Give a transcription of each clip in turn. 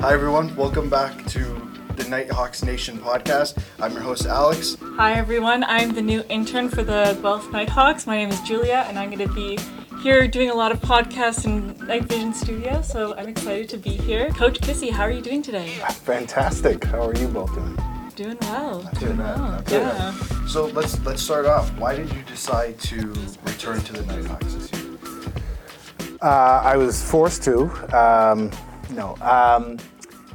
Hi, everyone. Welcome back to the Nighthawks Nation podcast. I'm your host, Alex. Hi everyone, I'm the new intern for the Guelph Nighthawks. My name is Julia, and I'm going to be here doing a lot of podcasts in Night Vision Studio, so I'm excited to be here. Coach Kissi, how are you doing today? Fantastic. How are you both doing? Doing well. too doing bad, well. not too Yeah. So let's let's start off. Why did you decide to return to the Nighthawks this year? Uh, I was forced to. Um, no, um,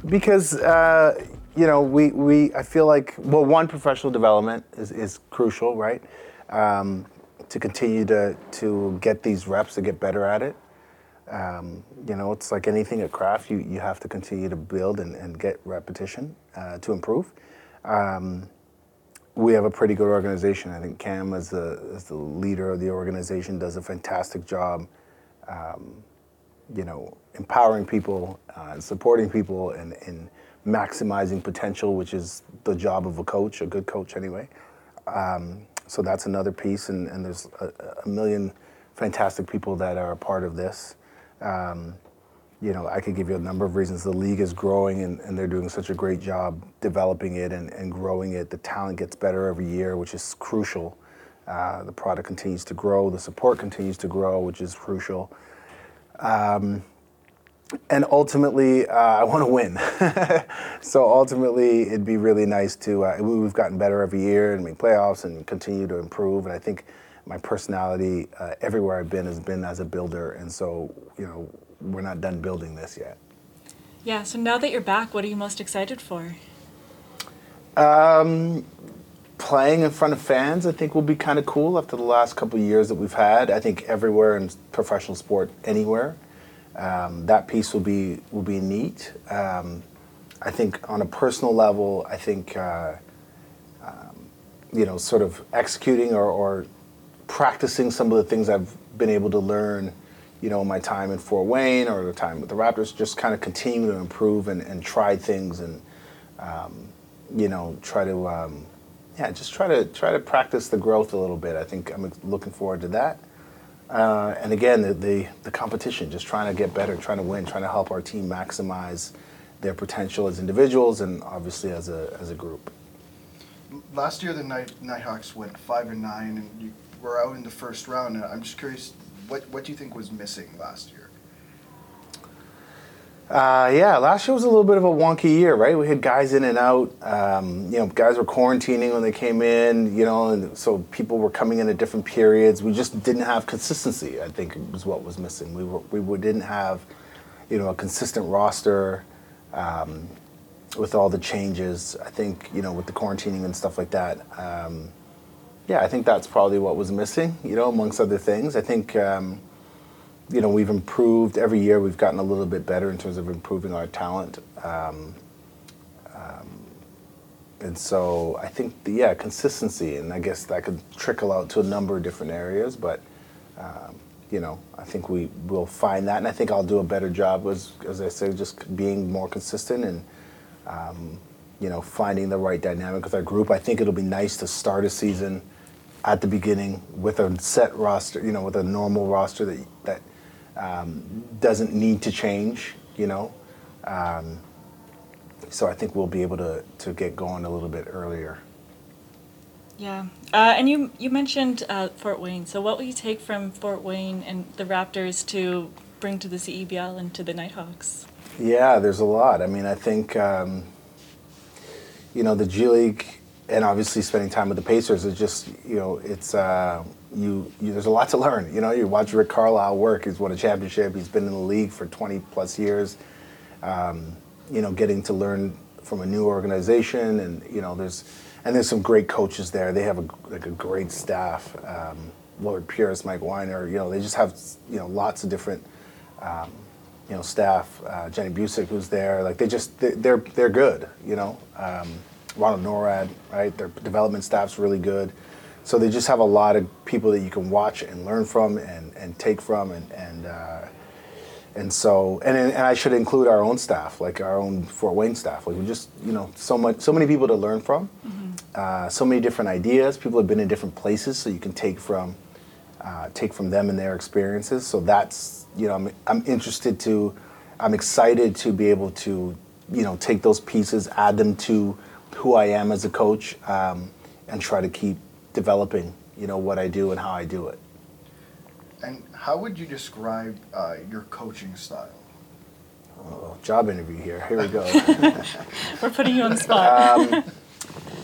because uh, you know we, we I feel like well one professional development is, is crucial, right? Um, to continue to to get these reps to get better at it. Um, you know, it's like anything at craft. You you have to continue to build and, and get repetition uh, to improve. Um, we have a pretty good organization. I think Cam, as the as the leader of the organization, does a fantastic job. Um, you know, empowering people, uh, supporting people, and, and maximizing potential, which is the job of a coach, a good coach anyway. Um, so that's another piece, and, and there's a, a million fantastic people that are a part of this. Um, you know, I could give you a number of reasons. The league is growing, and, and they're doing such a great job developing it and, and growing it. The talent gets better every year, which is crucial. Uh, the product continues to grow, the support continues to grow, which is crucial. Um, and ultimately, uh, I want to win. so ultimately, it'd be really nice to. Uh, we- we've gotten better every year and make playoffs and continue to improve. And I think my personality uh, everywhere I've been has been as a builder. And so, you know, we're not done building this yet. Yeah, so now that you're back, what are you most excited for? Um, playing in front of fans, I think, will be kind of cool after the last couple of years that we've had. I think everywhere in professional sport, anywhere, um, that piece will be will be neat. Um, I think on a personal level, I think uh, um, you know, sort of executing or, or practicing some of the things I've been able to learn, you know, my time in Fort Wayne or the time with the Raptors, just kind of continue to improve and, and try things and um, you know, try to, um, yeah, just try to try to practice the growth a little bit. I think I'm looking forward to that. Uh, and again, the, the the competition, just trying to get better, trying to win, trying to help our team maximize their potential as individuals and obviously as a as a group. Last year, the Night Nighthawks went five and nine, and you were out in the first round. And I'm just curious, what what do you think was missing last year? Uh, yeah, last year was a little bit of a wonky year, right? We had guys in and out. Um, you know, guys were quarantining when they came in. You know, and so people were coming in at different periods. We just didn't have consistency. I think was what was missing. We were we didn't have, you know, a consistent roster. Um, with all the changes, I think you know with the quarantining and stuff like that. Um, yeah, I think that's probably what was missing. You know, amongst other things, I think. Um, you know, we've improved every year. We've gotten a little bit better in terms of improving our talent. Um, um, and so I think, the, yeah, consistency, and I guess that could trickle out to a number of different areas. But um, you know, I think we will find that, and I think I'll do a better job as, as I said, just being more consistent and um, you know, finding the right dynamic with our group. I think it'll be nice to start a season at the beginning with a set roster, you know, with a normal roster that that um, doesn't need to change, you know. Um, so I think we'll be able to to get going a little bit earlier. Yeah, uh, and you you mentioned uh, Fort Wayne. So what will you take from Fort Wayne and the Raptors to bring to the CEBL and to the Nighthawks? Yeah, there's a lot. I mean, I think um, you know the G League and obviously spending time with the Pacers is just you know it's uh, you, you there's a lot to learn. You know, you watch Rick Carlisle work. He's won a championship. He's been in the league for 20 plus years. Um, you know, getting to learn from a new organization, and you know, there's and there's some great coaches there. They have a like a great staff. Um, Lloyd Pierce, Mike Weinar. You know, they just have you know lots of different um, you know staff. Uh, Jenny Boucek, who's there. Like they just they- they're they're good. You know, um, Ronald Nored, right? Their development staff's really good. So they just have a lot of people that you can watch and learn from and, and take from and and uh, and so and and I should include our own staff, like our own Fort Wayne staff. Like we just you know so much so many people to learn from, uh, so many different ideas. People have been in different places, so you can take from uh, take from them and their experiences. So that's you know I'm I'm interested to, I'm excited to be able to you know, take those pieces, add them to who I am as a coach, um, and try to keep developing, you know, what I do and how I do it. And how would you describe uh, your coaching style? Oh, job interview here. Here we go. We're putting you on the spot. Um,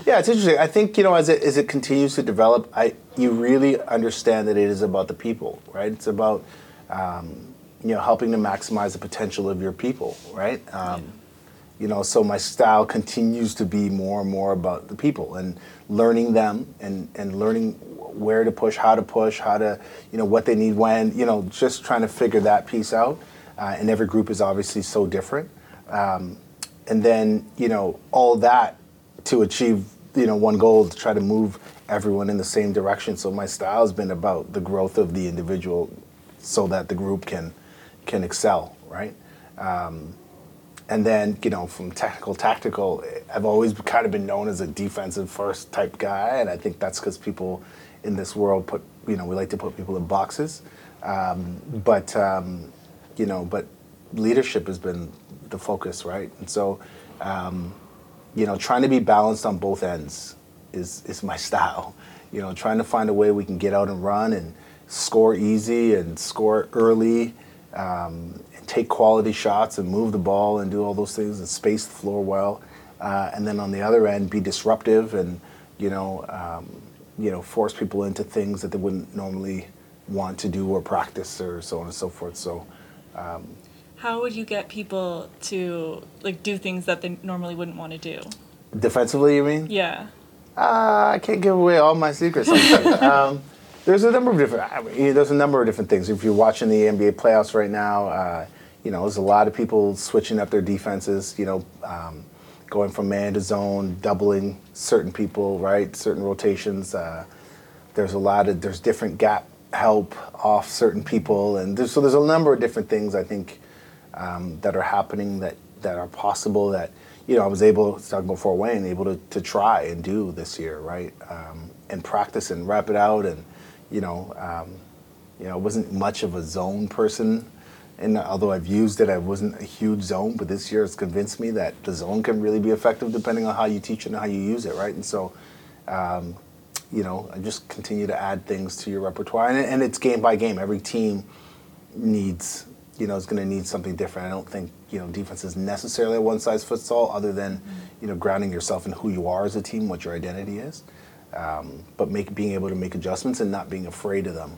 yeah, it's interesting. I think you know as it as it continues to develop, I you really understand that it is about the people, right? It's about um, you know helping to maximize the potential of your people, right? Um, you know, so my style continues to be more and more about the people and learning them and and learning where to push, how to push, how to you know what they need when, you know, just trying to figure that piece out. Uh, and every group is obviously so different. Um, and then you know all that to achieve you know one goal to try to move everyone in the same direction so my style has been about the growth of the individual so that the group can can excel right um, and then you know from technical tactical i've always kind of been known as a defensive first type guy. And i think that's because people in this world put you know we like to put people in boxes. Um, but um, you know but leadership has been the focus right? And so um, you know, trying to be balanced on both ends is is my style. You know, trying to find a way we can get out and run and score easy and score early, um, and take quality shots and move the ball and do all those things and space the floor well. Uh, and then on the other end, be disruptive and you know, um, you know, force people into things that they wouldn't normally want to do or practice or so on and so forth. So. Um, How would you get people to like do things that they normally wouldn't want to do? defensively, you mean? Yeah. Uh, I can't give away all my secrets. Um, there's a number of different. I mean, there's a number of different things. If you're watching the NBA playoffs right now, uh, you know, there's a lot of people switching up their defenses. You know, um, going from man to zone, doubling certain people, right? Certain rotations. Uh, there's a lot of there's different gap help off certain people, and there's, so there's a number of different things I think um, that are happening that that are possible that you know I was able talking Fort Wayne able to, to try and do this year right um, and practice and wrap it out and you know um, you know I wasn't much of a zone person. And although I've used it I wasn't a huge zone but this year it's convinced me that the zone can really be effective depending on how you teach it and how you use it right? And so um, you know I just continue to add things to your repertoire. And, and it's game by game. Every team needs you know is going to need something different. I don't think you know defense is necessarily a one size fits all, other than you know grounding yourself in who you are as a team, what your identity is. Um, but make being able to make adjustments and not being afraid of them,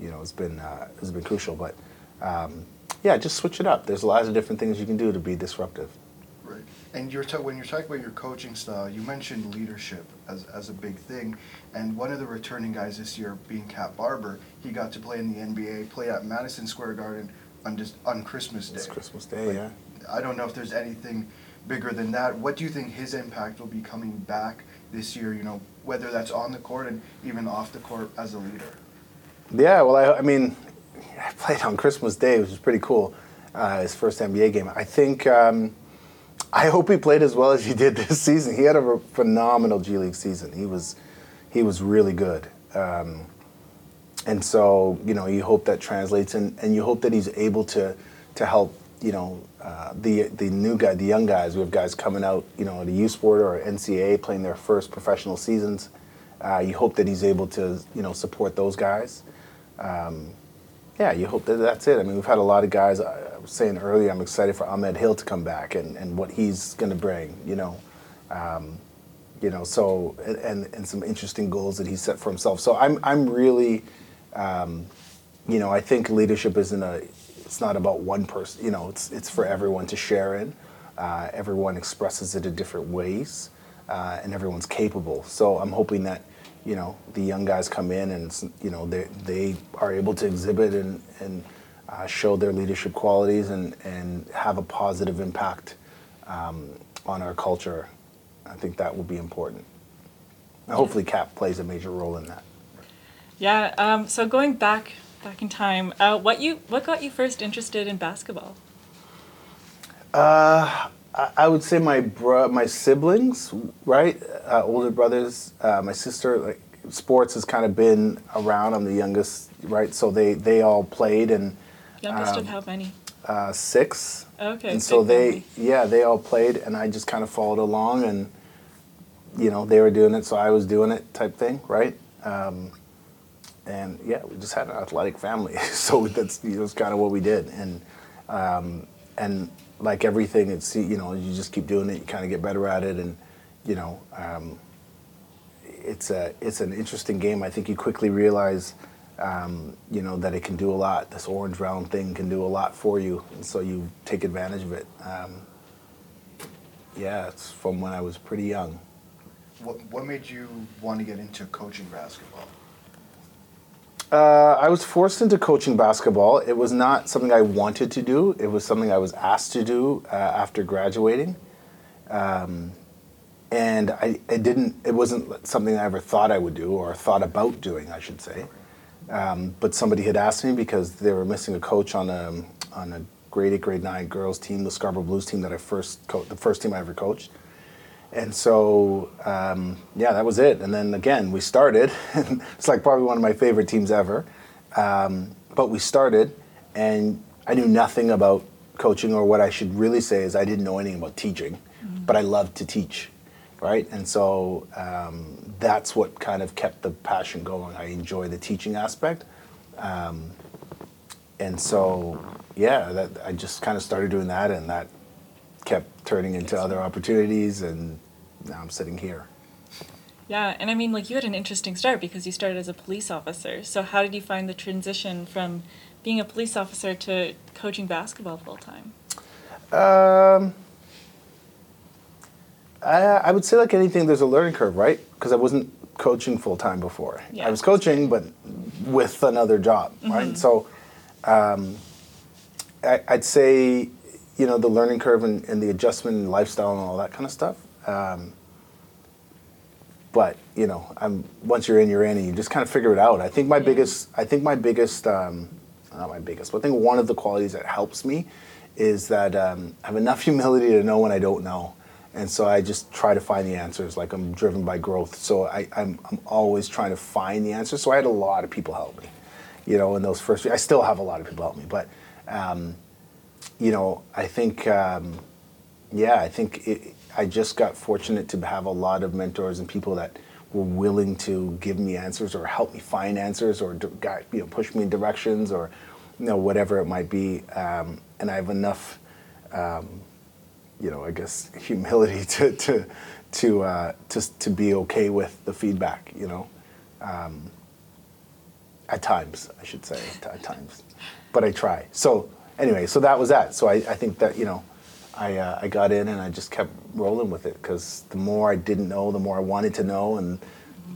you know, has been uh, has been crucial. But um, yeah, just switch it up. There's lots of different things you can do to be disruptive. Right. And you're ta- when you're talking about your coaching style, you mentioned leadership as, as a big thing. And one of the returning guys this year, being Cat Barber, he got to play in the NBA, play at Madison Square Garden on just on Christmas Day. It's Christmas Day, Like, yeah. I don't know if there's anything bigger than that. What do you think his impact will be coming back this year? You know, whether that's on the court and even off the court as a leader. Yeah, well, I, I mean, I played on Christmas Day, which was pretty cool. Uh, his first NBA game. I think. Um, I hope he played as well as he did this season. He had a phenomenal G League season. He was, he was really good. Um, and so, you know, you hope that translates, and, and you hope that he's able to, to help, you know, uh, the the new guy, the young guys. We have guys coming out, you know, a U Sport or NCAA playing their first professional seasons. Uh, you hope that he's able to, you know, support those guys. Um, yeah, you hope that that's it. I mean, we've had a lot of guys. I was saying earlier, I'm excited for Ahmed Hill to come back and, and what he's going to bring. You know, um, you know, so and and some interesting goals that he set for himself. So I'm I'm really, um, you know, I think leadership isn't a, it's not about one person. You know, it's it's for everyone to share in. Uh, everyone expresses it in different ways, uh, and everyone's capable. So I'm hoping that you know the young guys come in and you know they they are able to exhibit and and uh, show their leadership qualities and and have a positive impact um, on our culture. I think that will be important. Hopefully, Cat plays a major role in that. Yeah. Um, so going back back in time, uh, what you what got you first interested in basketball? Uh, I, I would say my bro, my siblings, right, uh, older brothers, uh, my sister. Like sports has kind of been around. I'm the youngest, right, so they they all played and Youngest of Um, how many? uh, six. Okay, And so they, family. yeah, they all played, and I just kind of followed along, and you know, they were doing it, so I was doing it, type thing, right? Um, and yeah, we just had an athletic family, so that's you know, it's kind of what we did, and um, and like everything, it's you know, you just keep doing it, you kind of get better at it, and you know, um, it's a it's an interesting game. I think you quickly realize, um, you know, that it can do a lot. This orange round thing can do a lot for you, and so you take advantage of it. Um, yeah, it's from when I was pretty young. What, what made you want to get into coaching basketball? Uh, I was forced into coaching basketball. It was not something I wanted to do. It was something I was asked to do uh, after graduating, um, and I, I didn't. It wasn't something I ever thought I would do or thought about doing, I should say. Um, but somebody had asked me because they were missing a coach on a on a grade eight, grade nine girls team, the Scarborough Blues team that I first co- the first team I ever coached. And so, um, yeah, that was it. And then again, we started. it's like probably one of my favorite teams ever. Um, but we started, and I knew nothing about coaching, or what I should really say is I didn't know anything about teaching, but I loved to teach, right? And so um, that's what kind of kept the passion going. I enjoy the teaching aspect. Um, and so, yeah, that I just kind of started doing that, and that kept turning into other opportunities, and now I'm sitting here. Yeah, and I mean, like you had an interesting start because you started as a police officer. So how did you find the transition from being a police officer to coaching basketball full time? Um, I, I would say like anything, there's a learning curve, right? Because I wasn't coaching full time before. Yeah. I was coaching, but with another job, right? So, um, I, I'd say, you know, the learning curve and, and the adjustment and lifestyle and all that kind of stuff. Um, but you know, I'm once you're in, you're in, and you just kind of figure it out. I think my Yeah. biggest, I think my biggest, um, not my biggest, but I think one of the qualities that helps me is that um, I have enough humility to know when I don't know, and so I just try to find the answers. Like I'm driven by growth, so I, I'm I'm always trying to find the answers. So I had a lot of people help me, you know, in those first. I still have a lot of people help me, but um, you know, I think. Um, yeah, I think it, I just got fortunate to have a lot of mentors and people that were willing to give me answers or help me find answers or you know push me in directions or you know whatever it might be. Um, and I have enough, um, you know, I guess humility to to to uh, to to be okay with the feedback. You know, um, at times I should say at times, but I try. So anyway, so that was that. So I, I think that you know. I, uh, I got in and I just kept rolling with it because the more I didn't know, the more I wanted to know, and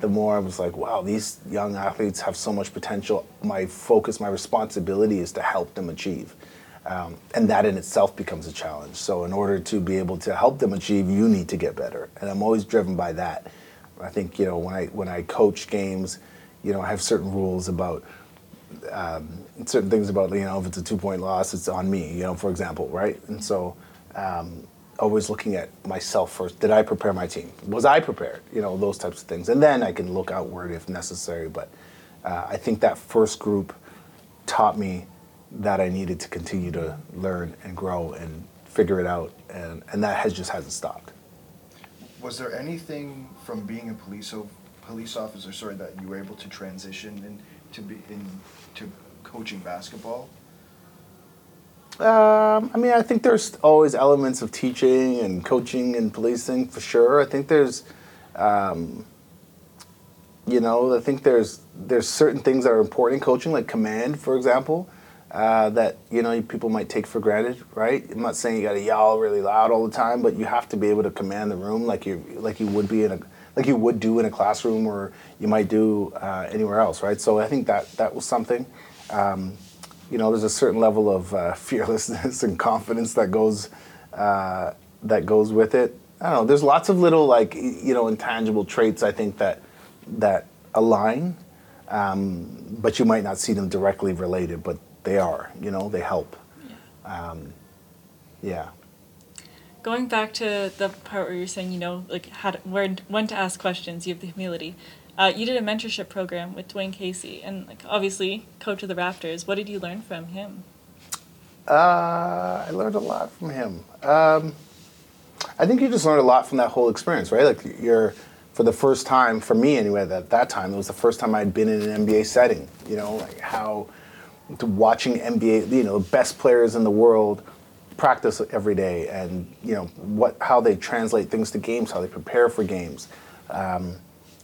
the more I was like, wow, these young athletes have so much potential. My focus, my responsibility is to help them achieve. Um, and that in itself becomes a challenge. So, in order to be able to help them achieve, you need to get better. And I'm always driven by that. I think, you know, when I, when I coach games, you know, I have certain rules about um, certain things about you know if it's a two point loss it's on me you know for example right? And so um, always looking at myself first. Did i prepare my team? Was i prepared? You know those types of things. And then i can look outward if necessary. But uh, i think that first group taught me that i needed to continue to learn and grow and figure it out. And, and that has just hasn't stopped. Was there anything from being a police o- police officer, sorry, that you were able to transition and into be in to coaching basketball? Um, I mean, I think there's always elements of teaching and coaching and policing for sure. I think there's, um, you know, I think there's there's certain things that are important in coaching, like command, for example, uh, that you know people might take for granted, right? I'm not saying you got to yell really loud all the time, but you have to be able to command the room like you like you would be in a like you would do in a classroom or you might do uh, anywhere else, right? So I think that that was something. Um, you know, there's a certain level of uh, fearlessness and confidence that goes uh, that goes with it. I don't know. There's lots of little like you know intangible traits I think that that align, um, but you might not see them directly related, but they are. You know, they help. Um, yeah. Going back to the part where you're saying, you know, like how to, where when to ask questions, you have the humility. Uh, you did a mentorship program with Dwane Casey, and like obviously coach of the Raptors. What did you learn from him? Uh, I learned a lot from him. Um, I think you just learned a lot from that whole experience, right? Like you're, for the first time, for me anyway, at that time, it was the first time I'd been in an NBA setting. You know, like how watching NBA, you know, the best players in the world practice every day, and you know what, how they translate things to games, how they prepare for games. Um,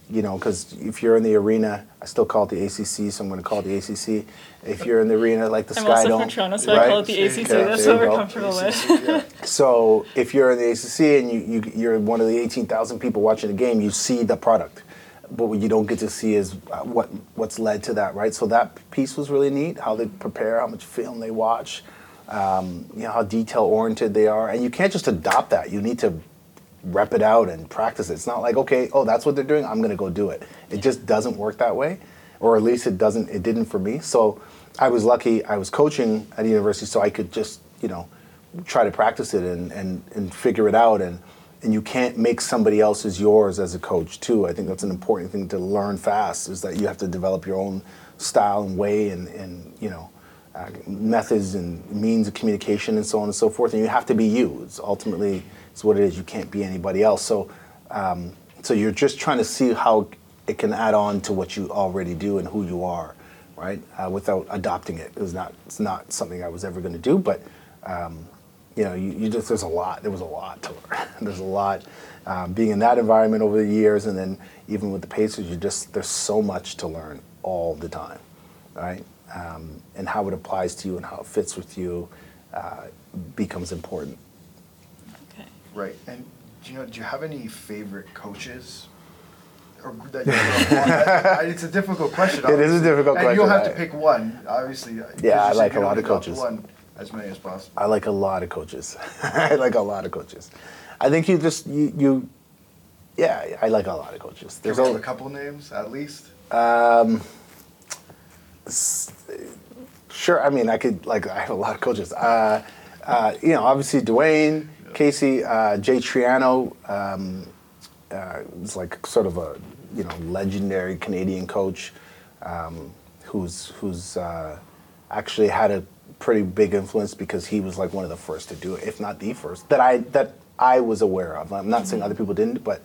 you know, because if you're in the arena, I still call it the ACC, so I'm going to call it the ACC. If you're in the arena like the I'm Sky also Dome, from Toronto, so I call it the ACC. Okay, That's what we're go. comfortable with. yeah. So if you're in the ACC and you, you you're one of the 18,000 people watching the game, you see the product. But what you don't get to see is uh, what what's led to that, right? So that piece was really neat. How they prepare, how much film they watch, um, you know, how detail oriented they are, and you can't just adopt that. You need to rep it out and practice it. It's not like okay, oh, that's what they're doing. I'm going to go do it. It just doesn't work that way, or at least it doesn't. It didn't for me. So I was lucky. I was coaching at a university, so I could just you know try to practice it and, and, and figure it out and and you can't make somebody else's yours as a coach too. I think that's an important thing to learn fast is that you have to develop your own style and way and, and you know uh, methods and means of communication and so on and so forth. And you have to be you. It's ultimately it's what it is. You can't be anybody else. So um, so you're just trying to see how it can add on to what you already do and who you are, right? Uh, without adopting it. It was not it's not something I was ever going to do, but um, you know, you, you just there's a lot. There was a lot to learn. there's a lot um, being in that environment over the years, and then even with the Pacers, you just there's so much to learn all the time, right? Um, and how it applies to you and how it fits with you uh, becomes important. Okay. Right. And do you know? Do you have any favorite coaches? Or that you I- I- it's a difficult question. It is a obviously. difficult and you'll question, have to pick one, obviously. Yeah, I like a lot of coaches. One, as many as possible. I like a lot of coaches. I like a lot of coaches. I think you just you, you yeah, I like a lot of coaches. There's There's a a, couple names at least. Sure. I mean, I could like I have a lot of coaches. Uh, uh, you know, obviously Dwane, Casey, uh, Jay Triano um, uh, was like sort of a you know legendary Canadian coach um, who's who's uh, actually had a pretty big influence because he was like one of the first to do it, if not the first that I that I was aware of. I'm not saying other people didn't, but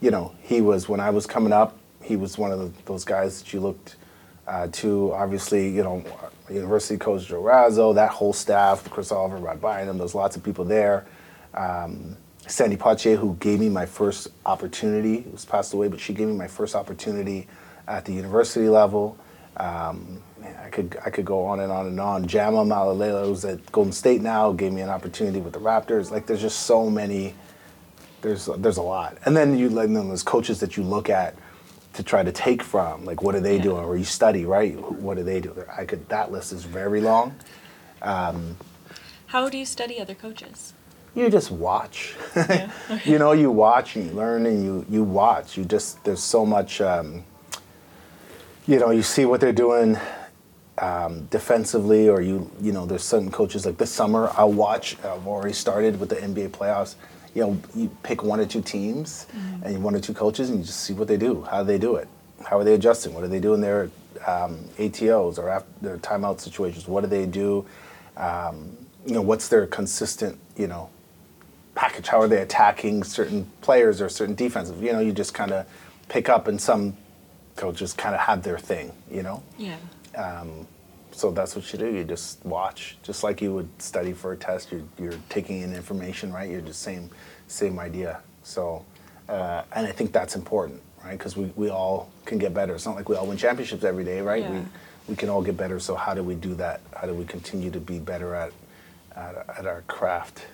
you know, he was when I was coming up. He was one of the, those guys that you looked uh, to. Obviously, you know, university coach Joe Razzo, that whole staff, Chris Oliver, Rod Bynum. There's lots of people there. Um, Sandy Pache, who gave me my first opportunity, who's passed away, but she gave me my first opportunity at the university level. Um, man, I could I could go on and on and on. Jama Mahlalela, who's at Golden State now, gave me an opportunity with the Raptors. Like, there's just so many there's there's a lot, and then you like then there's coaches that you look at to try to take from, like what are they Yeah. doing, or you study, right? What do they do? I could that list is very long. How do you study other coaches? You just watch, Yeah. you know. You watch and you learn, and you you watch. You just there's so much. Um, you know, you see what they're doing um, defensively, or you you know, there's certain coaches like this summer. I'll watch. I've already started with the NBA playoffs. You know, you pick one or two teams and one or two coaches, and you just see what they do. How do they do it? How are they adjusting? What do they do in their um, ATOs or after their timeout situations? What do they do? Um, you know, what's their consistent, you know, package? How are they attacking certain players or certain defensive? You know, you just kind of pick up, and some coaches kind of have their thing. You know, Yeah. So that's what you do. You just watch, just like you would study for a test. You're, you're taking in information, right? You're just same same idea. So, uh, and I think that's important, right? Because we, we all can get better. It's not like we all win championships every day, right? We Yeah. we can all get better. So how do we do that? How do we continue to be better at at, at our craft?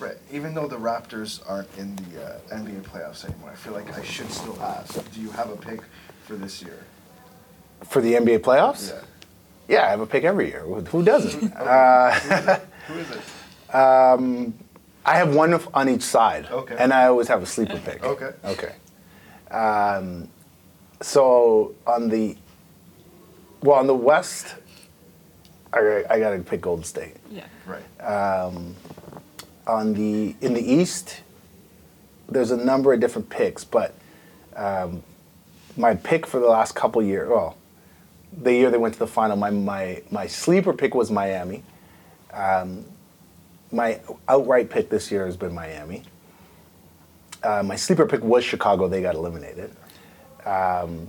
Right. Even though the Raptors aren't in the uh, NBA playoffs anymore, I feel like I should still ask. Do you have a pick for this year? For the NBA playoffs? Yeah. Yeah, I have a pick every year. Who who doesn't? uh, Who is it? I have one on each side. Okay. And I always have a sleeper pick. Okay. Okay. Um, so on the well on the west, I got- I got to pick Golden State. Yeah. Right. On the in the east, there's a number of different picks, but um, my pick for the last couple years, well, the year they went to the final, my my my sleeper pick was Miami, Um, my outright pick this year has been Miami. Uh, my sleeper pick was Chicago. They got eliminated, um,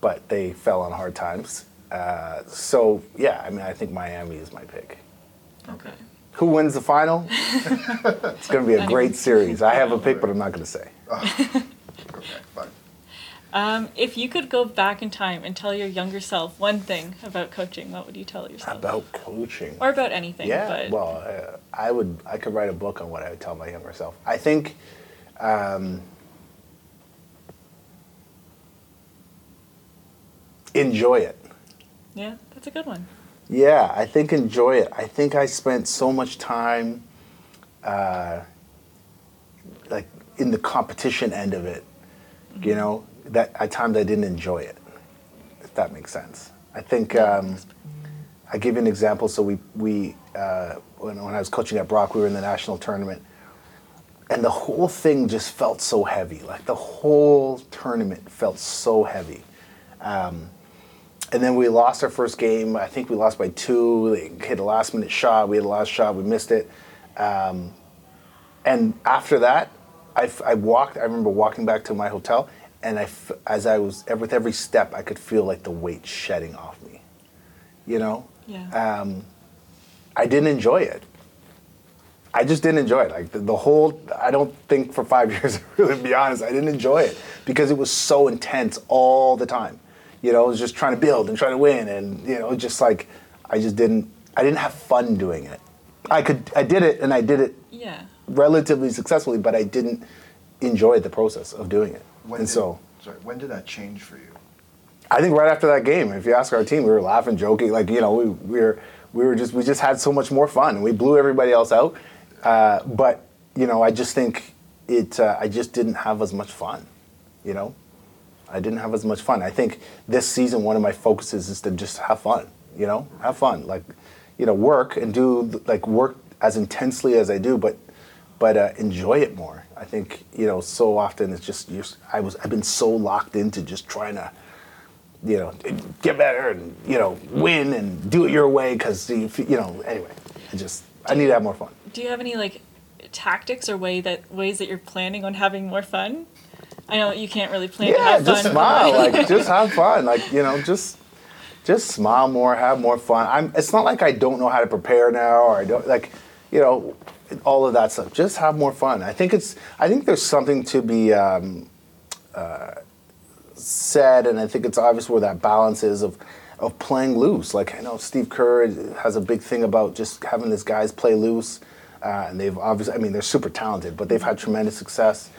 but they fell on hard times. Uh, so yeah, I mean, I think Miami is my pick. Okay. Who wins the final? it's going to be a great series. I have a pick, but I'm not going to say. Okay, fine. Um, if you could go back in time and tell your younger self one thing about coaching, what would you tell yourself? About coaching. or about anything. Yeah, but well, uh, I would. I could write a book on what I would tell my younger self. I think. Um, enjoy it. yeah, that's a good one. Yeah, I think enjoy it. I think I spent so much time, uh, like in the competition end of it. You know, that at times I didn't enjoy it. If that makes sense. I think um, I give you an example. So we we uh, when when I was coaching at Brock, we were in the national tournament, and the whole thing just felt so heavy. Like the whole tournament felt so heavy. Um, and then we lost our first game. I think we lost by two. They hit a last minute shot. We had a last shot. We missed it. Um, and after that, I walked. I remember walking back to my hotel, and I, f- as I was with every step, I could feel like the weight shedding off me. You know. Yeah. Um, I didn't enjoy it. I just didn't enjoy it. Like the, the whole, I don't think for five years, really, to be honest, I didn't enjoy it because it was so intense all the time. You know, I was just trying to build and trying to win, and you know, just like I just didn't, I didn't have fun doing it. I could, I did it, and I did it yeah. relatively successfully, but I didn't enjoy the process of doing it. When and did, so, sorry, when did that change for you? I think right after that game, if you ask our team, we were laughing, joking, like you know, we, we were we were just we just had so much more fun. We blew everybody else out, uh, but you know, I just think it. Uh, I just didn't have as much fun. You know, I didn't have as much fun. I think this season, one of my focuses is to just have fun. You know, have fun, like you know, work and do like work as intensely as I do, but but uh, enjoy it more. I think you know, so often it's just I was I've been so locked into just trying to you know, get better and you know, win and do it your way because you, you know. Anyway, I just I need to have more fun. Do you have any like tactics or way that ways that you're planning on having more fun? I know you can't really plan to Yeah, have just fun. smile, like just have fun, like you know, just just smile more, have more fun. I'm. It's not like I don't know how to prepare now, or I don't like, you know, all of that stuff. Just have more fun. I think it's. I think there's something to be. Um, uh, said, and I think it's obvious where that balance is of of playing loose. Like I know Steve Kerr has a big thing about just having his guys play loose, uh, and they've obviously. I mean, they're super talented, but they've had tremendous success.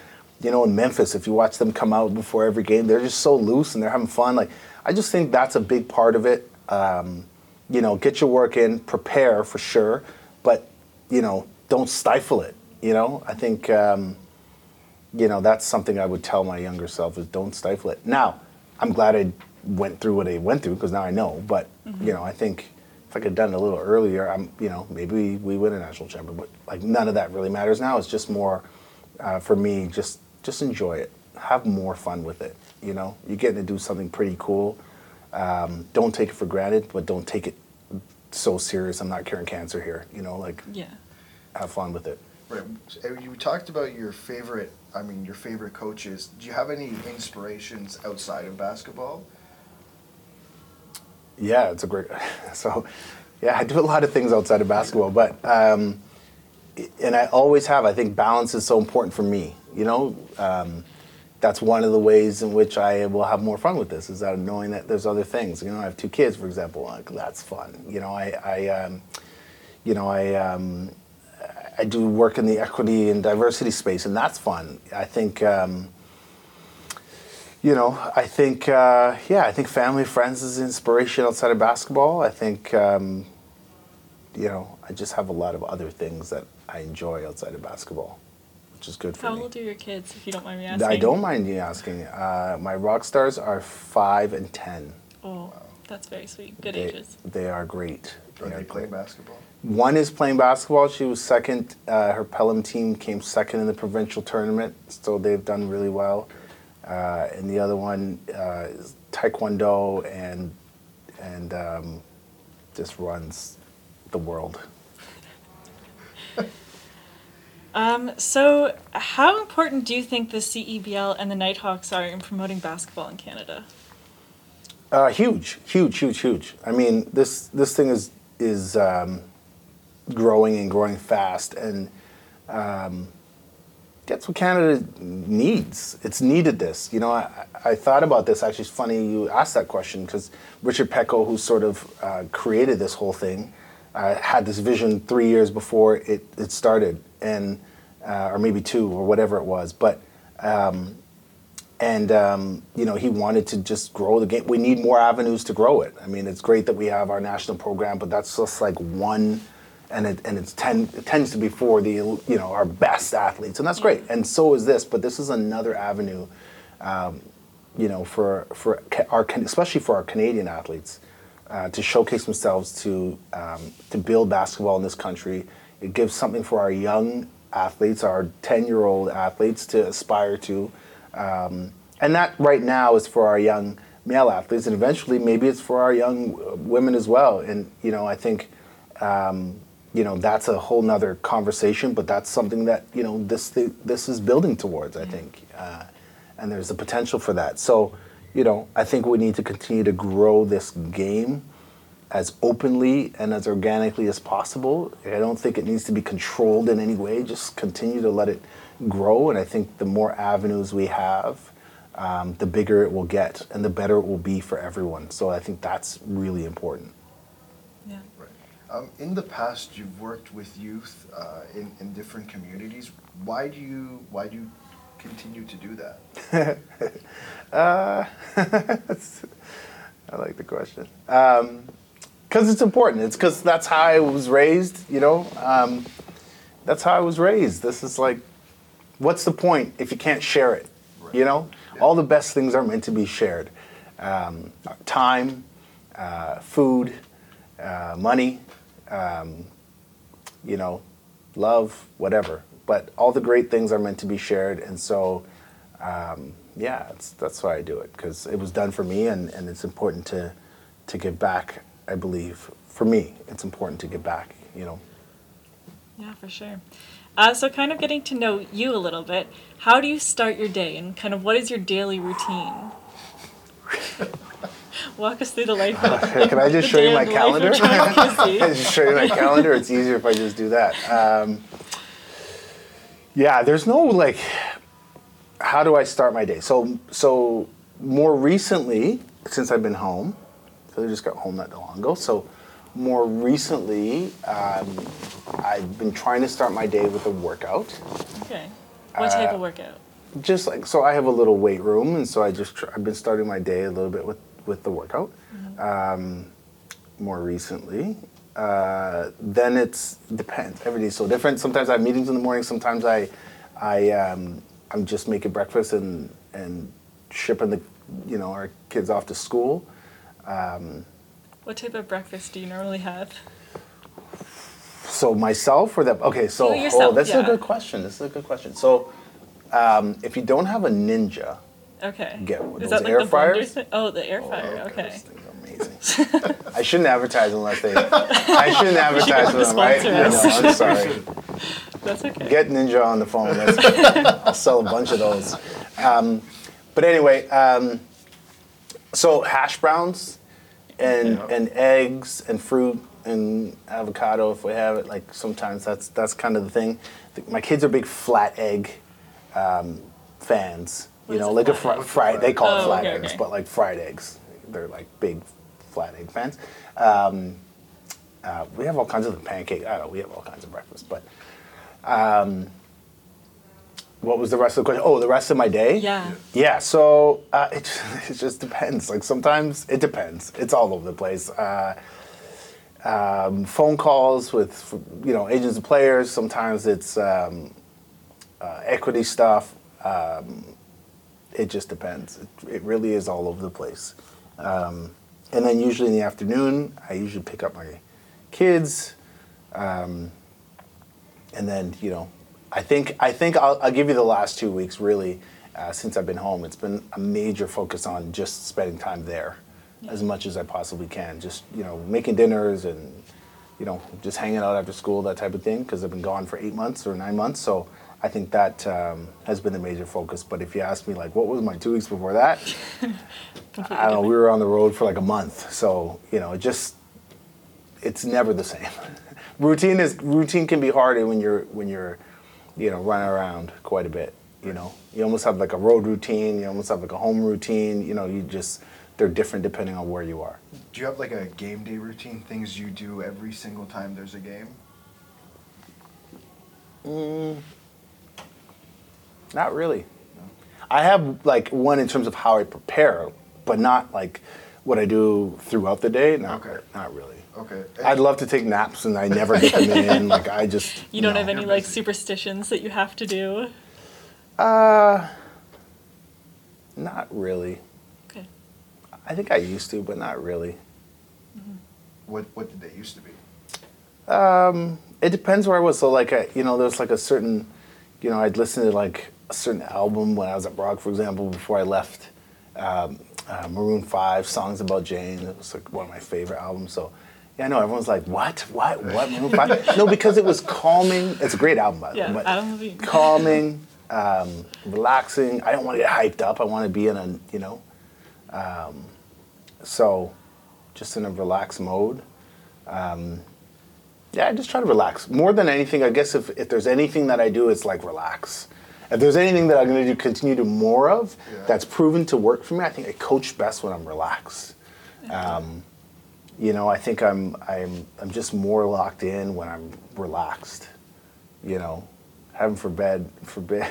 You know, in Memphis, if you watch them come out before every game, they're just so loose and they're having fun. Like I just think that's a big part of it. Um, you know, get your work in, prepare for sure, but you know, don't stifle it. You know, I think. Um, you know, that's something I would tell my younger self is don't stifle it. Now, I'm glad I went through what I went through because now I know. But you know, I think if I could have done it a little earlier, I'm you know maybe we, we win a national championship. But like none of that really matters now. It's just more uh, for me. Just just enjoy it. Have more fun with it. You know, you're getting to do something pretty cool. Um, don't take it for granted, but don't take it so serious. I'm not curing cancer here. You know, like Yeah. Have fun with it. Right. so You talked about your favorite. I mean, your favorite coaches. Do you have any inspirations outside of basketball? Yeah, it's a great. So, yeah, I do a lot of things outside of basketball, but um, and I always have. I think balance is so important for me. You know, um, that's one of the ways in which I will have more fun with this is that knowing that there's other things. You know, I have two kids, for example. Like, that's fun. You know, I, I um, you know, I. Um, I do work in the equity and diversity space, and that's fun. I think, um, you know, I think, uh, yeah, I think family, friends is inspiration outside of basketball. I think, um, you know, I just have a lot of other things that I enjoy outside of basketball, which is good for How me. How old are your kids, if you don't mind me asking? I don't mind you asking. Uh, my rock stars are five and ten. Oh, that's very sweet. Good they, ages. They are great. Are They they playing basketball? One is playing basketball. She was second. Uh, her Pelham team came second in the provincial tournament, so they've done really well. Uh, and the other one uh, is taekwondo and and um, just runs the world. Um, so, how important do you think the CEBL and the Nighthawks are in promoting basketball in Canada? Uh, huge, huge, huge, huge. I mean, this this thing is is um, growing and growing fast, and um, that's what Canada needs. It's needed this. You know, I, I thought about this. Actually, it's funny you asked that question because Richard Petko, who sort of uh, created this whole thing, uh, had this vision three years before it, it started, and uh, or maybe two or whatever it was. But um, and um, you know he wanted to just grow the game. We need more avenues to grow it. I mean, it's great that we have our national program, but that's just like one, and it and it's ten, it tends to be for the you know our best athletes, and that's great. And so is this, but this is another avenue, um, you know, for for our especially for our Canadian athletes uh, to showcase themselves to um, to build basketball in this country. It gives something for our young athletes, our ten year old athletes, to aspire to. Um, and that right now is for our young male athletes, and eventually maybe it's for our young uh, women as well. And you know, I think um, you know that's a whole nother conversation, but that's something that you know this thi- this is building towards. I think, uh, and there's a potential for that. So, you know, I think we need to continue to grow this game as openly and as organically as possible. I don't think it needs to be controlled in any way. Just continue to let it grow. And I think the more avenues we have, um, the bigger it will get and the better it will be for everyone. So I think that's really important. Yeah. Right. Um, in the past, you've worked with youth uh, in, in different communities. Why do you why do you continue to do that? Uh, I like the question. Because it's important. It's because that's how I was raised, you know? Um, that's how I was raised. This is like, what's the point if you can't share it? You know? Yeah. All the best things are meant to be shared um, time, uh, food, uh, money, um, you know, love, whatever. But all the great things are meant to be shared. And so, um, yeah, it's, that's why I do it because it was done for me, and, and it's important to to give back. I believe for me, it's important to give back. You know, Yeah, for sure. Uh, so, kind of getting to know you a little bit, how do you start your day and kind of what is your daily routine? Walk us through the life of can I just show you my of the life calendar? I just show you my calendar. It's easier if I just do that. Um, yeah, there's no like. How do I start my day? So so more recently, since I've been home, I just got home not that long ago. So more recently, um, I've been trying to start my day with a workout. Okay. What type Uh, of workout? just like so i have a little weight room and so i just tr- i've been starting my day a little bit with with the workout um, more recently uh, then it's depends every day is so different sometimes i have meetings in the morning sometimes i i um, i'm just making breakfast and and shipping the you know our kids off to school What type of breakfast do you normally have? so myself or that okay so You yourself, oh that's yeah. a good question this is a good question so um, if you don't have a ninja Okay. Get Is those that like air the fryers? Oh, the air Oh, fryer. God, Okay. Amazing. I shouldn't advertise unless they. I shouldn't advertise them them, right? us. know, I'm sorry. That's okay. Get Ninja on the phone. I'll sell a bunch of those. Um, but anyway, um, so hash browns and Yeah. and eggs and fruit and avocado if we have it. Like sometimes that's that's kind of the thing. My kids are big flat egg um, fans. What you know, like a flat fri- egg? fried. They call it Oh, flat okay, eggs, okay. but like fried eggs. They're like big flat egg fans. Um, uh, we have all kinds of pancake. I don't know. We have all kinds of breakfast, but um, what was the rest of the question? Oh, the rest of my day. Yeah. Yeah. So uh, it it just depends. Like sometimes it depends. It's all over the place. Uh, um, phone calls with you know agents and players. Sometimes it's um, uh, equity stuff. Um, it just depends. It, it really is all over the place. Um, and then usually in the afternoon, I usually pick up my kids. Um, and then you know, I think I think I'll, I'll give you the last two weeks really. Uh, since I've been home, it's been a major focus on just spending time there, as much as I possibly can. Just you know, making dinners and you you know, just hanging out after school, that type of thing, because I've been gone for eight months or nine months. So I think that um, has been the major focus. But if you ask me, like, what was my two weeks before that? I don't know. We were on the road for like a month, so you know, it just it's never the same. routine is routine can be hard when you're when you're you know running around quite a bit. You know, you almost have like a road routine. You almost have like a home routine. You know, you just they're different depending on where you are. Do you have like a game day routine? Things you do every single time there's a game? Mm. Not really. I have like one in terms of how I prepare, but not like what I do throughout the day. Not, Okay. not really. Okay. I'd love to take naps and I never get them in. Like I just You don't no. have any like superstitions that you have to do. Uh, not really. Okay. I think I used to, but not really. What What did they used to be? Um, it depends where I was. So like, I, you know, there's like a certain, you know, I'd listen to like a certain album when I was at Brock, for example, before I left. Um, uh, Maroon Five, "Songs About Jane." It was like one of my favorite albums. So, yeah, I know everyone's like, "What? What? What?" Maroon Five? no, because it was calming. It's a great album, by the Yeah, way. but Adam Levine. calming, um, relaxing. I don't want to get hyped up. I want to be in a, you know, um, so just in a relaxed mode. Um, yeah, I just try to relax. More than anything, I guess if, if there's anything that I do, it's like relax. If there's anything that I'm going to do, continue to more of, Yeah. that's proven to work for me, I think I coach best when I'm relaxed. Um, you know, I think I'm, I'm, I'm just more locked in when I'm relaxed. You know, heaven forbid, forbid,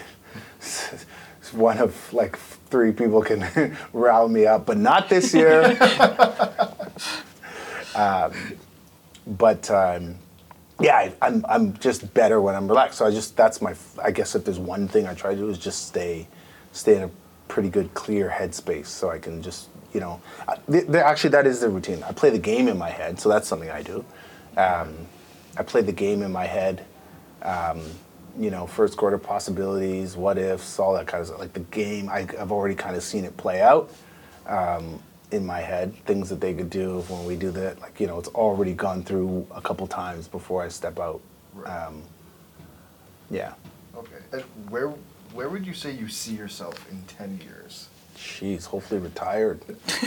one of like three people can rile me up, but not this year. but um, yeah, I, I'm I'm just better when I'm relaxed. So I just that's my I guess if there's one thing I try to do is just stay stay in a pretty good clear headspace so I can just you know I, th- th- actually that is the routine. I play the game in my head, so that's something I do. Um, I play the game in my head. Um, you know, first quarter possibilities, what ifs, all that kind of stuff. Like the game, I, I've already kind of seen it play out um, in my head. Things that they could do when we do that, like you know, it's already gone through a couple times before I step out. Right. Um, yeah. Okay. And where Where would you say you see yourself in ten years? Jeez, hopefully retired.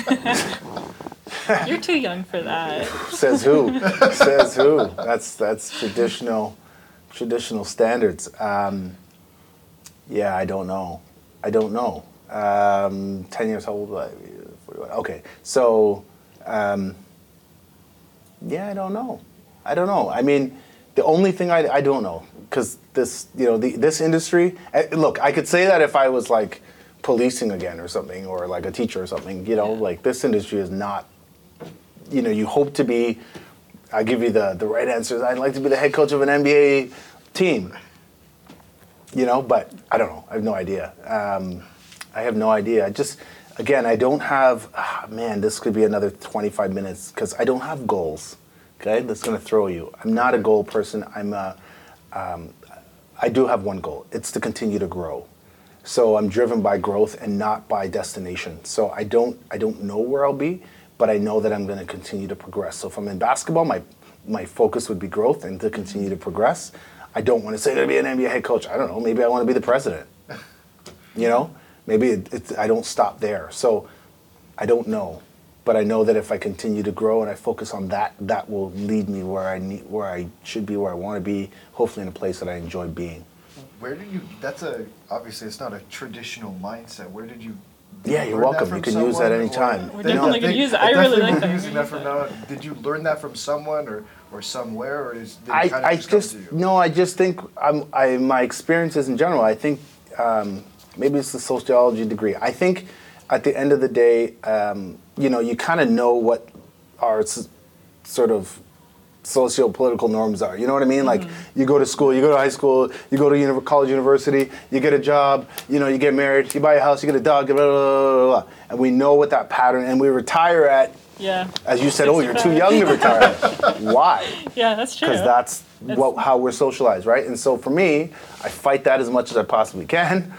You're too young for that. Says who? Says who? That's that's traditional traditional standards. Um, yeah, I don't know. I don't know. Um, Ten years old. 41. Okay, so um, yeah, I don't know. I don't know. I mean, the only thing I, I don't know because this you know the, this industry. eh, Look, I could say that if I was like policing again or something, or like a teacher or something. You know, Yeah. like this industry is not you know, you hope to be. I give you the the right answers. I'd like to be the head coach of an NBA team. You know, but I don't know. I have no idea. Um, I have no idea. I just, again, I don't have. ah, man, this could be another 25 minutes because I don't have goals. Okay, that's gonna throw you. I'm not a goal person. I'm a. Um, I do have one goal. It's to continue to grow. So I'm driven by growth and not by destination. So I don't I don't know where I'll be, but I know that I'm going to continue to progress. So if I'm in basketball, my my focus would be growth and to continue to progress. I don't want to say to be an NBA head coach. I don't know. Maybe I want to be the president. You know, maybe it, it's, I don't stop there. So I don't know, but I know that if I continue to grow and I focus on that, that will lead me where I need, where I should be, where I want to be. Hopefully, in a place that I enjoy being. Where did you? That's a obviously it's not a traditional mindset. Where did you? did Yeah, you you're learn that welcome. from You can use that someone, or- anytime. We're They- definitely they- gonna use it. I really like that. be Using that from now. on. Did you learn that from someone or or somewhere, or is did it I, kind of I just come to you? no. I just think I'm, I my experiences in general. I think um, maybe it's the sociology degree. I think at the end of the day, um, you know, you kind of know what our s- sort of socio-political norms are. You know what I mean? Like you go to school, you go to high school, you go to uni- college, university, you get a job, you know, you get married, you buy a house, you get a dog, blah, blah, blah, blah, and we know what that pattern. And we retire at, Yeah. as you said, oh, you're too young to retire. Why? Yeah, that's true. because that's what, how we're socialized, right? And so for me, I fight that as much as I possibly can.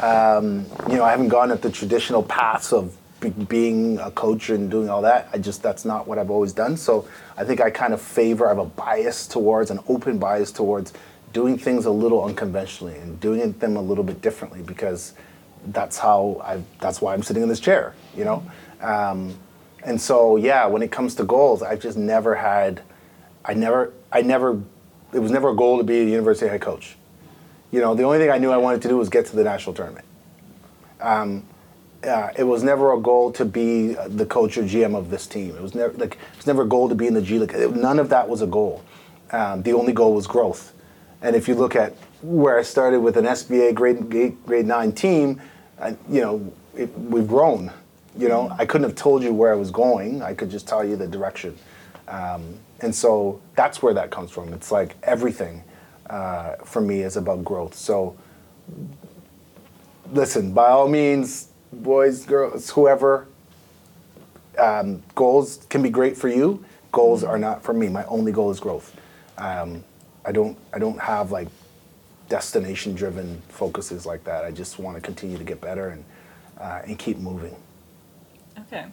Um, you know, I haven't gone at the traditional paths of being a coach and doing all that. I just that's not what I've always done. So I think I kind of favor. I have a bias towards an open bias towards doing things a little unconventionally and doing them a little bit differently because that's how I. That's why I'm sitting in this chair. You know. Um, and so yeah, when it comes to goals, I've just never had. I never. I never. It was never a goal to be a university head coach. You know, the only thing I knew I wanted to do was get to the national tournament. Um, uh, it was never a goal to be the coach or GM of this team. It was never like it was never a goal to be in the G League. It- None of that was a goal. Um, the only goal was growth. And if you look at where I started with an SBA grade eight, grade nine team, uh, you know, it, we've grown. You know, I couldn't have told you where I was going. I could just tell you the direction. Um, and so that's where that comes from. It's like everything uh, for me is about growth. So listen, by all means, boys, girls, whoever, um, goals can be great for you. Goals are not for me. My only goal is growth. Um, I don't. I don't have like destination-driven focuses like that. I just want to continue to get better and uh, and keep moving. Okay.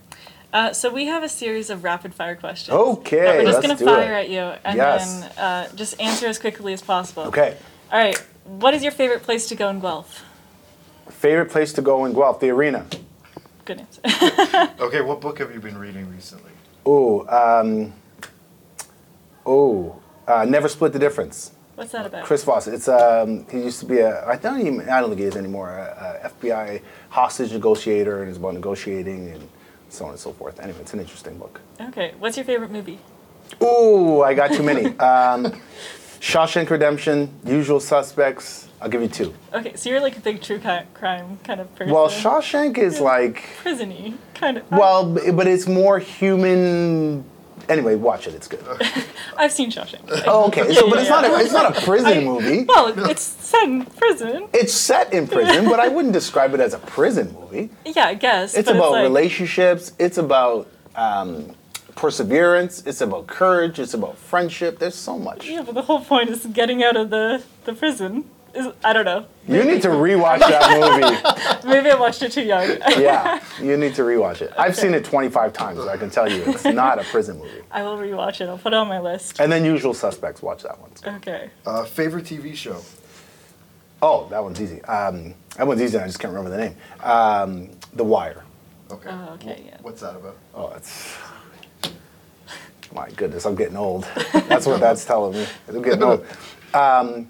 Uh, so we have a series of rapid fire questions. Okay, that we're just let's gonna fire it. at you, and Yes. then uh, just answer as quickly as possible. Okay. All right. What is your favorite place to go in Guelph? Favorite place to go in Guelph? The arena. Good answer. Okay, what book have you been reading recently? Oh. Um, oh. Uh, Never split the difference. What's that about? Chris Voss. It's um, he used to be a I don't even I don't think he is anymore. A, a FBI hostage negotiator and it's about negotiating and so on and so forth. Anyway, it's an interesting book. Okay. What's your favorite movie? Ooh, I got too many. um, Shawshank Redemption, Usual Suspects. I'll give you two. Okay, so you're like a big true crime kind of person. Well, Shawshank is like Prison-y, kind of. well, but it's more human. Anyway, watch it. It's good. I've seen Shawshank. Oh, okay. So, but it's not a, it's not a prison movie. Well, it's set in prison. It's set in prison, but I wouldn't describe it as a prison movie. Yeah, I guess. It's but about like, relationships. It's about um, perseverance. It's about courage. It's about friendship. There's so much. Yeah, but the whole point is getting out of the, the prison. Is I don't know. You need to rewatch that movie. Maybe I watched it too young. Yeah, you need to rewatch it. I've seen it 25 times. I can tell you, it's not a prison movie. I will rewatch it. I'll put it on my list. And then Usual Suspects. Watch that one. Okay. Uh, favorite TV show? Oh, that one's easy. Um, that one's easy. I just can't remember the name. Um, the Wire. Okay. Oh, okay, yeah. What's that about? Oh, it's. My goodness, I'm getting old. That's what that's telling me. I'm getting old. Um,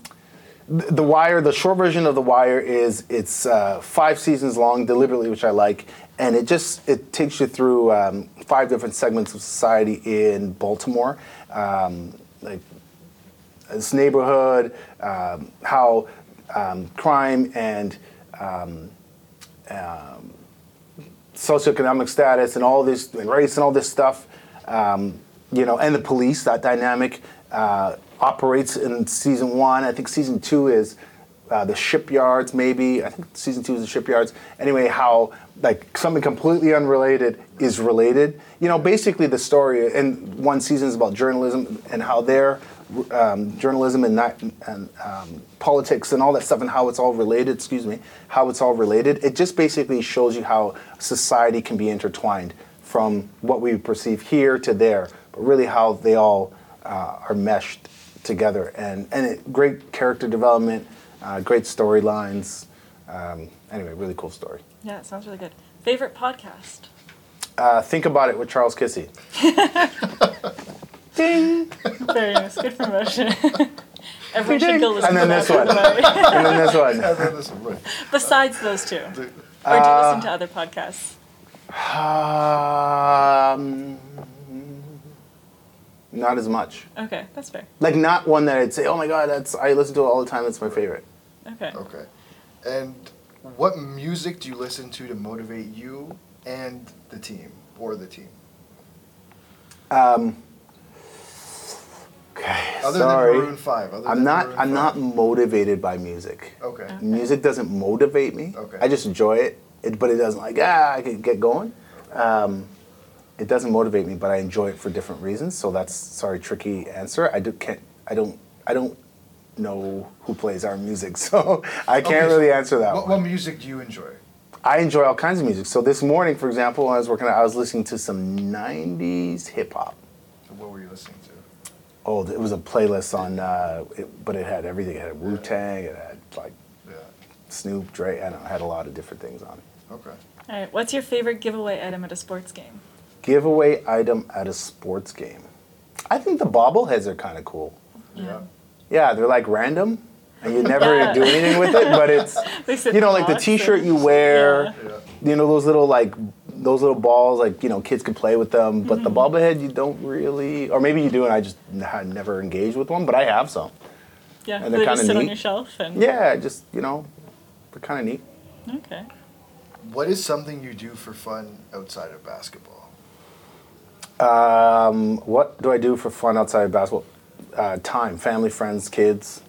the Wire, the short version of The Wire is it's uh, five seasons long, deliberately, which I like, and it just it takes you through um, five different segments of society in Baltimore, um, like this neighborhood, um, how um, crime and um, um, socioeconomic status and all this and race and all this stuff, you know, and the police, that dynamic uh, operates in season one. I think season two is uh, the shipyards, maybe. I think season two is the shipyards. Anyway, how like something completely unrelated is related. You know, basically the story, and one season is about journalism and how their um, journalism and, and um, politics and all that stuff and how it's all related. Excuse me, how it's all related. It just basically shows you how society can be intertwined from what we perceive here to there, but really how they all uh, are meshed together. And and it, great character development, uh, great storylines. Um, anyway, really cool story. Yeah, it sounds really good. Favorite podcast? Uh, think about it with Charles Kissi. Ding. Very nice. Good promotion. Everyone should go listen And then to this that. one. by the way. And then this one. And then this one, right. Besides those two. Or do you Uh, listen to other podcasts? Um, not as much. Okay, that's fair. Like not one that I'd say, oh my god, that's I listen to it all the time. It's my favorite. Okay. Okay. And what music do you listen to to motivate you and the team or the team? Um, okay, Other sorry. than Maroon Five. Other I'm than not. Maroon I'm 5. not motivated by music. Okay. Music doesn't motivate me. Okay. I just enjoy it, it but it doesn't like ah I can get going. Um, it doesn't motivate me, but I enjoy it for different reasons. So that's sorry, tricky answer. I do can't. I don't. I don't know who plays our music, so I can't Okay, so really answer that What, one. what music do you enjoy? I enjoy all kinds of music. So this morning, for example, when I was working, out, I was listening to some '90s hip hop. What were you listening to? Oh, it was a playlist on, uh, it, but it had everything. It had Wu Tang. It had like Yeah. Snoop, Dre. I don't know. It had a lot of different things on it. Okay. All right. What's your favorite giveaway item at a sports game? Giveaway item at a sports game. I think the bobbleheads are kind of cool. Yeah. Yeah, they're like random, and you never Yeah. do anything with it. But it's you know like the T-shirt you wear. Yeah. Yeah. You know those little like those little balls like you know kids can play with them. But the mm-hmm. bobblehead you don't really, or maybe you do, and I just n- had never engaged with one. But I have some. Yeah. And they they're just kinda sit on neat. your shelf and. Yeah, just you know, they're kind of neat. Okay. What is something you do for fun outside of basketball? Um, what do I do for fun outside of basketball? Uh, time, family, friends, kids.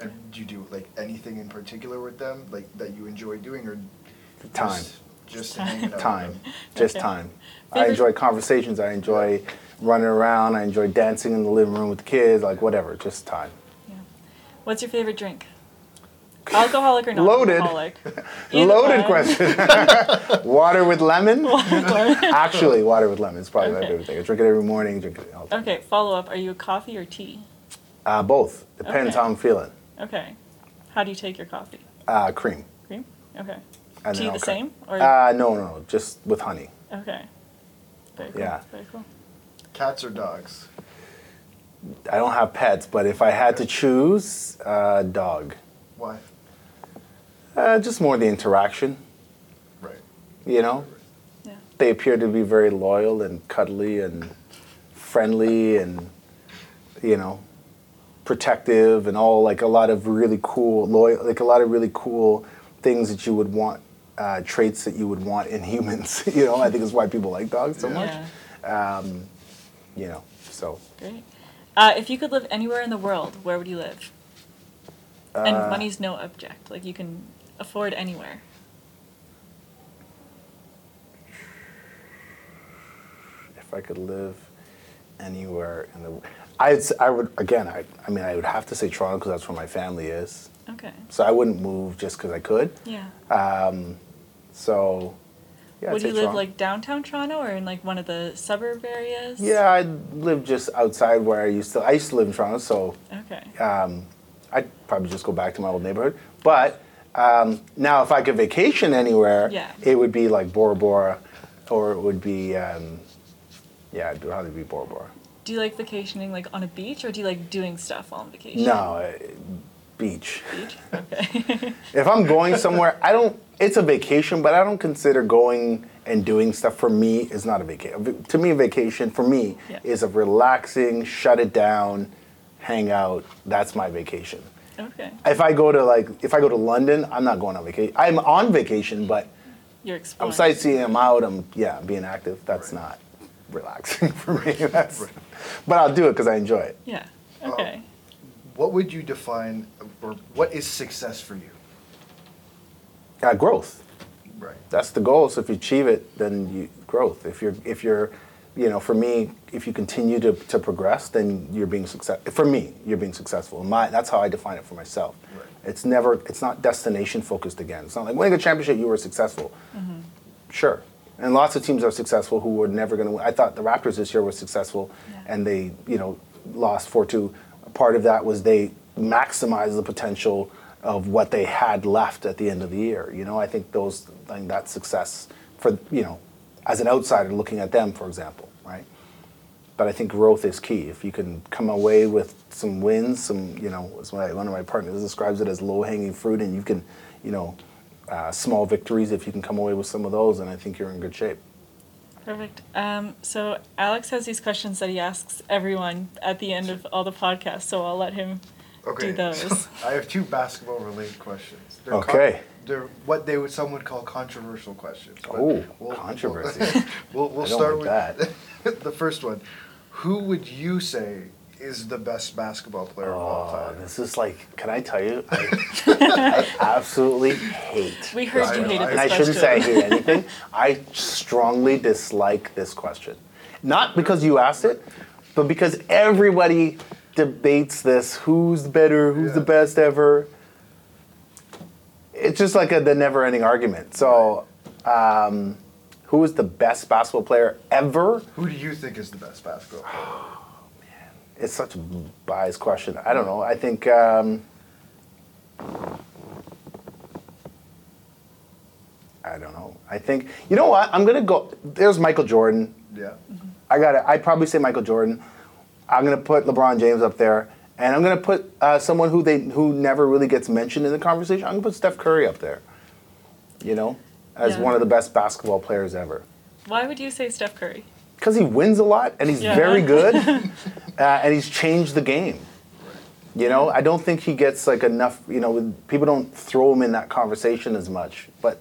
And do you do like anything in particular with them, like that you enjoy doing, or Time. Just, just hanging out time just Okay. time i enjoy conversations i enjoy running around i enjoy dancing in the living room with the kids like whatever just time Yeah. What's your favorite drink? Alcoholic or not? Loaded. non-alcoholic? Either loaded one. question water with lemon actually water with lemon is probably my favorite thing i drink it every morning drink it all the time. Okay. Follow up. Are you a coffee or tea? uh, both depends Okay. how i'm feeling Okay. How do you take your coffee? uh, cream Cream. Okay. and tea the I'll same or? uh, no no no just with honey okay. Very cool. yeah. Very cool. Cats or dogs? i don't have pets but if i had to choose uh, dog Why? Uh, just more the interaction Right. you know Yeah. they appear to be very loyal and cuddly and friendly and you know protective and all like a lot of really cool loyal like a lot of really cool things that you would want uh, traits that you would want in humans you know i think is why people like dogs so Yeah. much Yeah. um, you know so Great. Uh, if you could live anywhere in the world, where would you live? and Uh, money's no object. Like you can afford anywhere. if i could live anywhere in the I'd, I would again I, I mean i would have to say toronto because that's where my family is Okay. so i wouldn't move just because i could Yeah. Um, so, yeah. Would you live Toronto. like downtown Toronto or in like one of the suburb areas? Yeah, I'd live just outside where I used to. I used to live in Toronto, so Okay. um, I'd probably just go back to my old neighborhood. But um, now, if I could vacation anywhere, Yeah. it would be like Bora Bora, or it would be, um, yeah, it'd probably be Bora Bora. Do you like vacationing like on a beach or do you like doing stuff on vacation? No, uh, beach. Beach? Okay. If I'm going somewhere, I don't. It's a vacation, but I don't consider going and doing stuff for me is not a vacation. To me, a vacation for me Yeah. is a relaxing, shut it down, hang out. That's my vacation. Okay. If I go to like, if I go to London, I'm not going on vacation. I'm on vacation, but You're I'm sightseeing. I'm out. I'm yeah, I'm being active. That's Right. not relaxing for me. That's, but I'll do it because I enjoy it. Yeah. Okay. What would you define, or what is success for you? Uh, growth. Right. that's the goal. So if you achieve it, then you growth. If you're if you're you know, for me, if you continue to, to progress, then you're being success. For me, you're being successful. My, that's how I define it for myself. Right. It's never, it's not destination focused again. It's not like winning a championship, you were successful. Mm-hmm. Sure. And lots of teams are successful who were never going to win. I thought the Raptors this year were successful, Yeah. and they, you know, lost four two. Part of that was they maximized the potential of what they had left at the end of the year. You know, I think those, I think that's success for you know, as an outsider looking at them, for example, right? But I think growth is key. If you can come away with some wins, some, you know, as my, one of my partners describes it as low hanging fruit, and you can, you know, uh, small victories, if you can come away with some of those, and I think you're in good shape. Perfect. Um, so Alex has these questions that he asks everyone at the end of all the podcasts. So I'll let him Okay. do those. I have two basketball related questions. They're Okay. They're what they would some would call controversial questions. but Ooh, we'll- controversy. We'll, we'll I don't start like with the first one. Who would you say is the best basketball player of all Oh, time? this is like, can I tell you? I, I absolutely hate. We heard I you know, hated I- this and I shouldn't say I hate anything. I strongly dislike this question. Not because you asked it, but because everybody debates this who's better, who's the best ever. It's just like a, the never-ending argument. So, um, who is the best basketball player ever? Who do you think is the best basketball player? It's such a biased question. I don't know. I think. Um, I don't know. I think you know what? I'm gonna go. There's Michael Jordan. Yeah. I got to I'd probably say Michael Jordan. I'm gonna put LeBron James up there, and I'm gonna put uh, someone who they who never really gets mentioned in the conversation. I'm gonna put Steph Curry up there. You know, as Yeah. one of the best basketball players ever. Why would you say Steph Curry? Because he wins a lot and he's Yeah. very good, uh, and he's changed the game. You know, I don't think he gets like enough. You know, people don't throw him in that conversation as much. But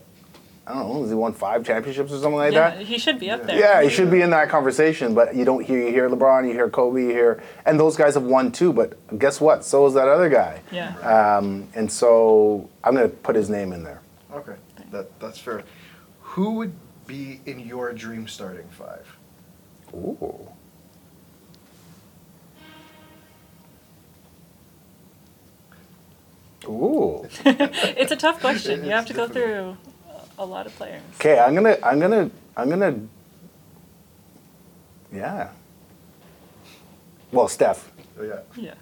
I don't know. Has he won five championships or something like yeah, that? he should be up there. Yeah, he should be in that conversation, but you don't hear you hear LeBron, you hear Kobe, you hear, and those guys have won too. But guess what? So is that other guy. Yeah. Um, and so I'm gonna put his name in there. Okay. That that's fair. Who would be in your dream starting five? Ooh. Ooh. it's a tough question. You have to go through a lot of players. Okay, I'm gonna, I'm gonna, I'm gonna. Yeah. Well, Steph. Oh yeah. Yeah.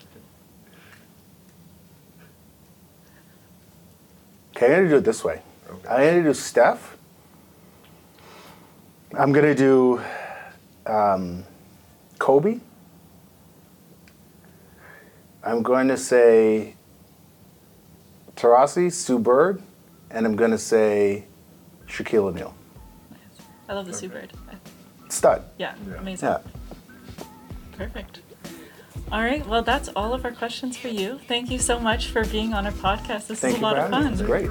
Okay, I'm gonna do it this way. Okay. I'm gonna do Steph. I'm gonna do um, Kobe. I'm going to say Taurasi, Sue Bird, and I'm going to say Shaquille O'Neal. I love the Okay. Sue Bird. Stud. Yeah, Yeah. amazing. Yeah. Perfect. All right, well, that's all of our questions for you. Thank you so much for being on our podcast. This Thank is a you lot for of having me. fun. It's great.